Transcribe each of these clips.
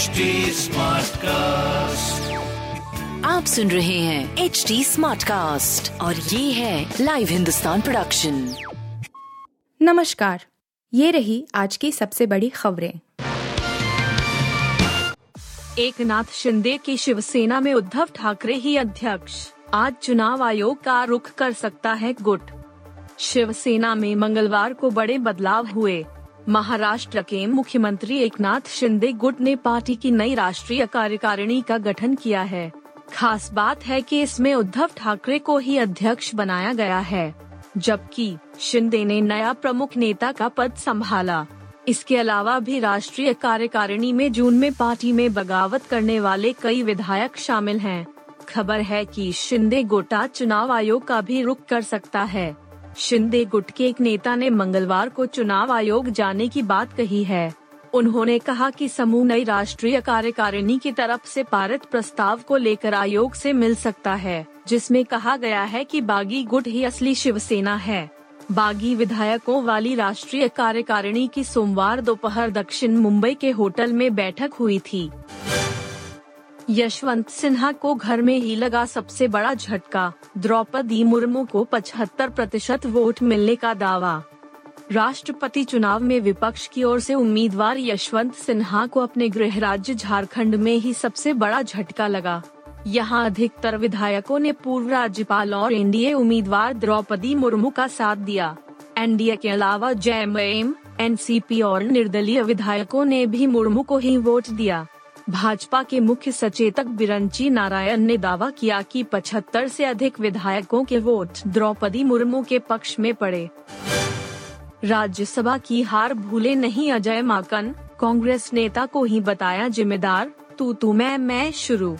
HD cast आप सुन रहे हैं एच डी स्मार्ट कास्ट और ये है लाइव हिंदुस्तान प्रोडक्शन नमस्कार ये रही आज की सबसे बड़ी खबरें। एक नाथ शिंदे की शिवसेना में उद्धव ठाकरे ही अध्यक्ष। आज चुनाव आयोग का रुख कर सकता है गुट। शिवसेना में मंगलवार को बड़े बदलाव हुए। महाराष्ट्र के मुख्यमंत्री एकनाथ शिंदे गुट ने पार्टी की नई राष्ट्रीय कार्यकारिणी का गठन किया है। खास बात है कि इसमें उद्धव ठाकरे को ही अध्यक्ष बनाया गया है, जबकि शिंदे ने नया प्रमुख नेता का पद संभाला। इसके अलावा भी राष्ट्रीय कार्यकारिणी में जून में पार्टी में बगावत करने वाले कई विधायक शामिल हैं। खबर है कि शिंदे गोटा चुनाव आयोग का भी रुख कर सकता है। शिंदे गुट के एक नेता ने मंगलवार को चुनाव आयोग जाने की बात कही है। उन्होंने कहा कि समूह नई राष्ट्रीय कार्यकारिणी की तरफ़ से पारित प्रस्ताव को लेकर आयोग से मिल सकता है, जिसमें कहा गया है कि बागी गुट ही असली शिवसेना है। बागी विधायकों वाली राष्ट्रीय कार्यकारिणी की सोमवार दोपहर दक्षिण मुंबई के होटल में बैठक हुई थी। यशवंत सिन्हा को घर में ही लगा सबसे बड़ा झटका। द्रौपदी मुर्मू को 75 प्रतिशत वोट मिलने का दावा। राष्ट्रपति चुनाव में विपक्ष की ओर से उम्मीदवार यशवंत सिन्हा को अपने गृह राज्य झारखंड में ही सबसे बड़ा झटका लगा। यहाँ अधिकतर विधायकों ने पूर्व राज्यपाल और एनडीए उम्मीदवार द्रौपदी मुर्मू का साथ दिया। एनडीए के अलावा जेएमएम, एनसीपी और निर्दलीय विधायकों ने भी मुर्मू को ही वोट दिया। भाजपा के मुख्य सचेतक बिरंची नारायण ने दावा किया कि 75 से अधिक विधायकों के वोट द्रौपदी मुर्मू के पक्ष में पड़े। राज्यसभा की हार भूले नहीं अजय माकन, कांग्रेस नेता को ही बताया जिम्मेदार, तू तू मैं मैं शुरू।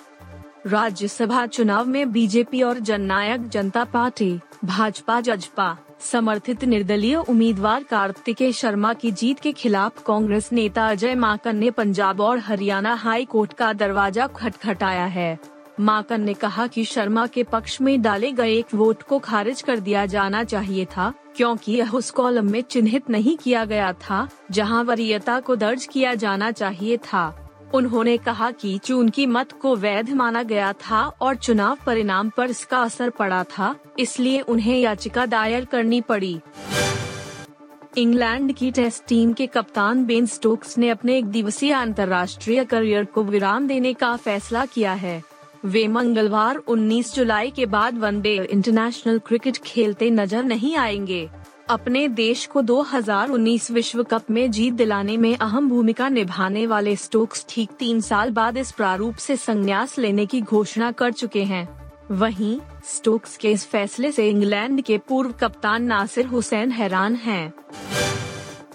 राज्यसभा चुनाव में बीजेपी और जननायक जनता पार्टी, भाजपा जजपा। समर्थित निर्दलीय उम्मीदवार कार्तिकेय शर्मा की जीत के खिलाफ कांग्रेस नेता अजय माकन ने पंजाब और हरियाणा हाई कोर्ट का दरवाज़ा खटखटाया है। माकन ने कहा कि शर्मा के पक्ष में डाले गए एक वोट को खारिज कर दिया जाना चाहिए था, क्योंकि यह उस कॉलम में चिन्हित नहीं किया गया था, जहाँ वरीयता को दर्ज किया जाना चाहिए था। उन्होंने कहा कि चून की मत को वैध माना गया था और चुनाव परिणाम पर इसका असर पड़ा था, इसलिए उन्हें याचिका दायर करनी पड़ी। इंग्लैंड की टेस्ट टीम के कप्तान बेन स्टोक्स ने अपने एक दिवसीय अंतर्राष्ट्रीय करियर को विराम देने का फैसला किया है। वे मंगलवार 19 जुलाई के बाद वनडे इंटरनेशनल क्रिकेट खेलते नज़र नहीं आएँगे। अपने देश को 2019 विश्व कप में जीत दिलाने में अहम भूमिका निभाने वाले स्टोक्स ठीक तीन साल बाद इस प्रारूप से संन्यास लेने की घोषणा कर चुके हैं वहीं, स्टोक्स के इस फैसले से इंग्लैंड के पूर्व कप्तान नासिर हुसैन हैरान हैं।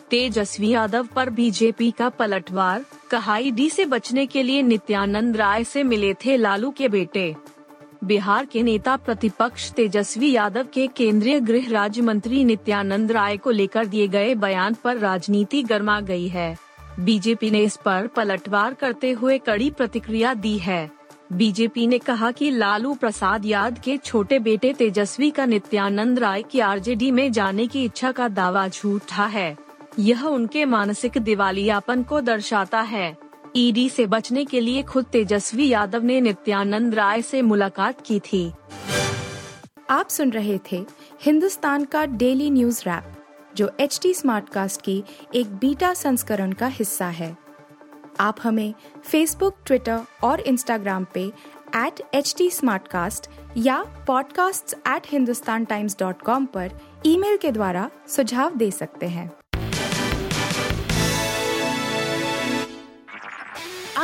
तेजस्वी यादव पर बीजेपी का पलटवार कहा ईडी से बचने के लिए नित्यानंद राय से मिले थे लालू के बेटे बिहार के नेता प्रतिपक्ष तेजस्वी यादव के केंद्रीय गृह राज्य मंत्री नित्यानंद राय को लेकर दिए गए बयान पर राजनीति गर्मा गई है। बीजेपी ने इस पर पलटवार करते हुए कड़ी प्रतिक्रिया दी है। बीजेपी ने कहा कि लालू प्रसाद यादव के छोटे बेटे तेजस्वी का नित्यानंद राय की आरजेडी में जाने की इच्छा का दावा झूठा है। यह उनके मानसिक दिवालियापन को दर्शाता है। ईडी से बचने के लिए खुद तेजस्वी यादव ने नित्यानंद राय से मुलाकात की थी। आप सुन रहे थे हिंदुस्तान का डेली न्यूज़ रैप, जो एच टी स्मार्ट कास्ट की एक बीटा संस्करण का हिस्सा है। आप हमें फेसबुक ट्विटर और इंस्टाग्राम पे एट एच टी या podcasts@hindustantimes.com पर ईमेल के द्वारा सुझाव दे सकते हैं।